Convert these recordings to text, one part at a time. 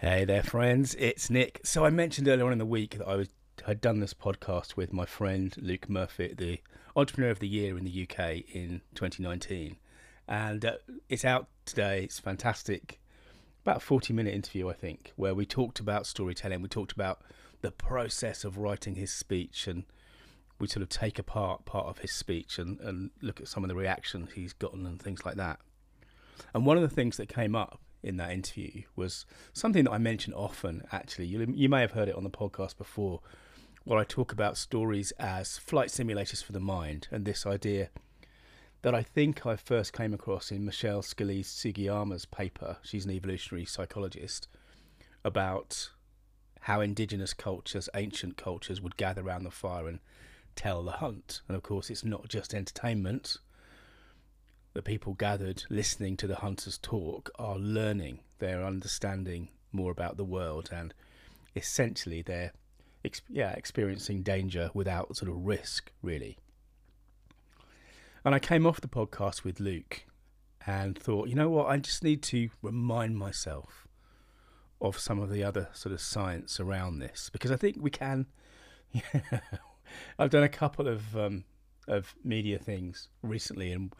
Hey there, friends. It's Nick. So I mentioned earlier on in the week that I was had done this podcast with my friend Luke Murphy, the Entrepreneur of the Year in the UK in 2019, and uh, it's out today. It's fantastic. About a 40 minute interview, I think, where we talked about storytelling. We talked about the process of writing his speech, and we sort of take apart part of his speech and, and look at some of the reactions he's gotten and things like that. And one of the things that came up in that interview was something that I mention often. Actually, you you may have heard it on the podcast before, where I talk about stories as flight simulators for the mind, and this idea that I think I first came across in Michelle Scalise Sugiyama's paper. She's an evolutionary psychologist about how indigenous cultures, ancient cultures, would gather around the fire and tell the hunt. And of course, it's not just entertainment the people gathered listening to the hunters talk are learning, they're understanding more about the world, and essentially they're yeah experiencing danger without sort of risk, really. And I came off the podcast with Luke and thought, you know what, I just need to remind myself of some of the other sort of science around this because I think we can. Yeah, I've done a couple of um, of media things recently, and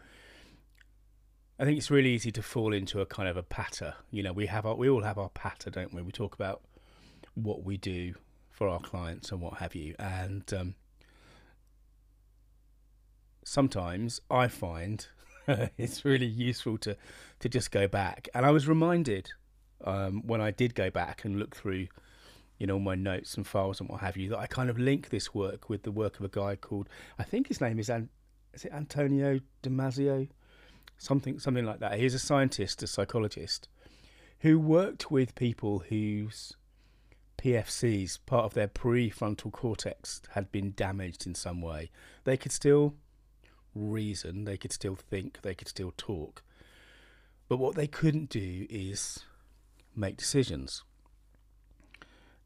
I think it's really easy to fall into a kind of a patter. You know, we have our, we all have our patter, don't we? We talk about what we do for our clients and what have you, and um, sometimes I find it's really useful to to just go back. And I was reminded um, when I did go back and look through, you know, my notes and files and what have you, that I kind of link this work with the work of a guy called I think his name is An- is it Antonio Damasio something something like that. He's a scientist, a psychologist, who worked with people whose PFCs, part of their prefrontal cortex, had been damaged in some way. They could still reason, they could still think, they could still talk, but what they couldn't do is make decisions.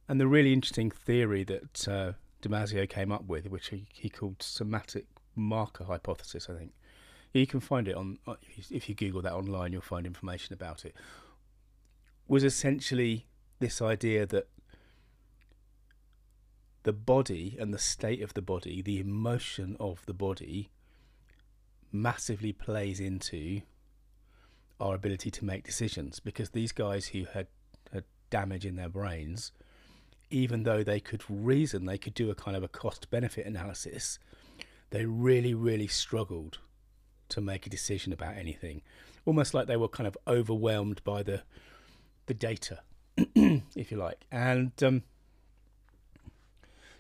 And the really interesting theory that uh, Damasio came up with, which he, he called somatic marker hypothesis, I think, you can find it on uh, if you Google that online. You'll find information about it. Was essentially this idea that the body and the state of the body, the emotion of the body, massively plays into our ability to make decisions. Because these guys who had had damage in their brains, even though they could reason, they could do a kind of a cost benefit analysis. They really, really struggled to make a decision about anything, almost like they were kind of overwhelmed by the the data, if you like. And um,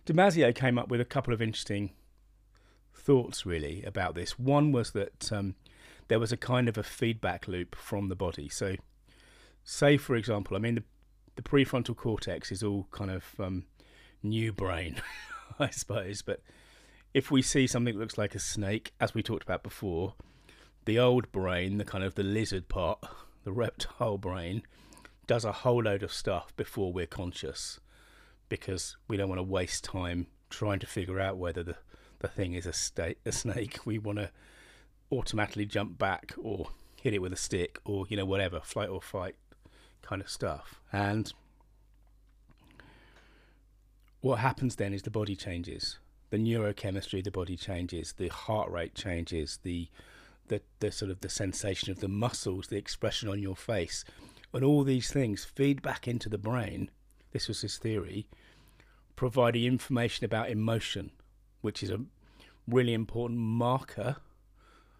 Damasio came up with a couple of interesting thoughts, really, about this. One was that um, there was a kind of a feedback loop from the body. So, say for example, I mean the the prefrontal cortex is all kind of um, new brain, I suppose, but if we see something that looks like a snake, as we talked about before, the old brain, the kind of the lizard part, the reptile brain, does a whole load of stuff before we're conscious because we don't want to waste time trying to figure out whether the, the thing is a, sta- a snake. We want to automatically jump back or hit it with a stick or, you know, whatever, flight or fight kind of stuff. And what happens then is the body changes the neurochemistry the body changes, the heart rate changes, the the, the sort of the sensation of the muscles, the expression on your face, and all these things feed back into the brain. This was his theory, providing information about emotion, which is a really important marker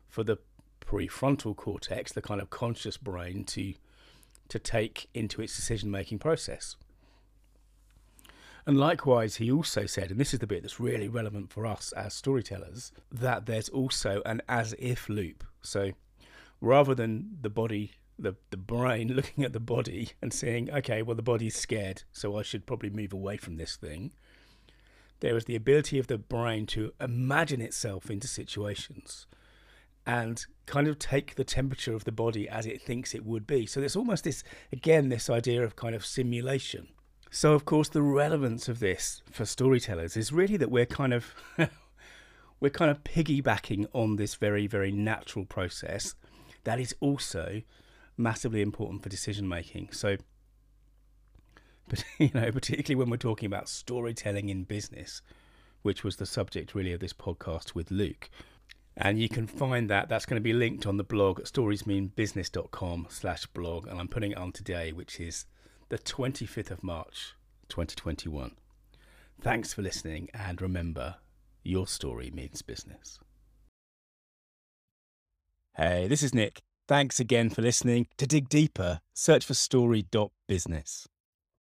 for the prefrontal cortex, the kind of conscious brain, to to take into its decision making process. And likewise, he also said, and this is the bit that's really relevant for us as storytellers, that there's also an as if loop. So rather than the body, the, the brain looking at the body and saying, okay, well, the body's scared, so I should probably move away from this thing, there is the ability of the brain to imagine itself into situations and kind of take the temperature of the body as it thinks it would be. So there's almost this, again, this idea of kind of simulation so, of course, the relevance of this for storytellers is really that we're kind of we're kind of piggybacking on this very, very natural process that is also massively important for decision making. So, but you know, particularly when we're talking about storytelling in business, which was the subject really of this podcast with Luke. And you can find that that's going to be linked on the blog at storiesmeanbusiness.com slash blog. And I'm putting it on today, which is the 25th of March, 2021. Thanks for listening. And remember, your story means business. Hey, this is Nick. Thanks again for listening. To dig deeper, search for story.business.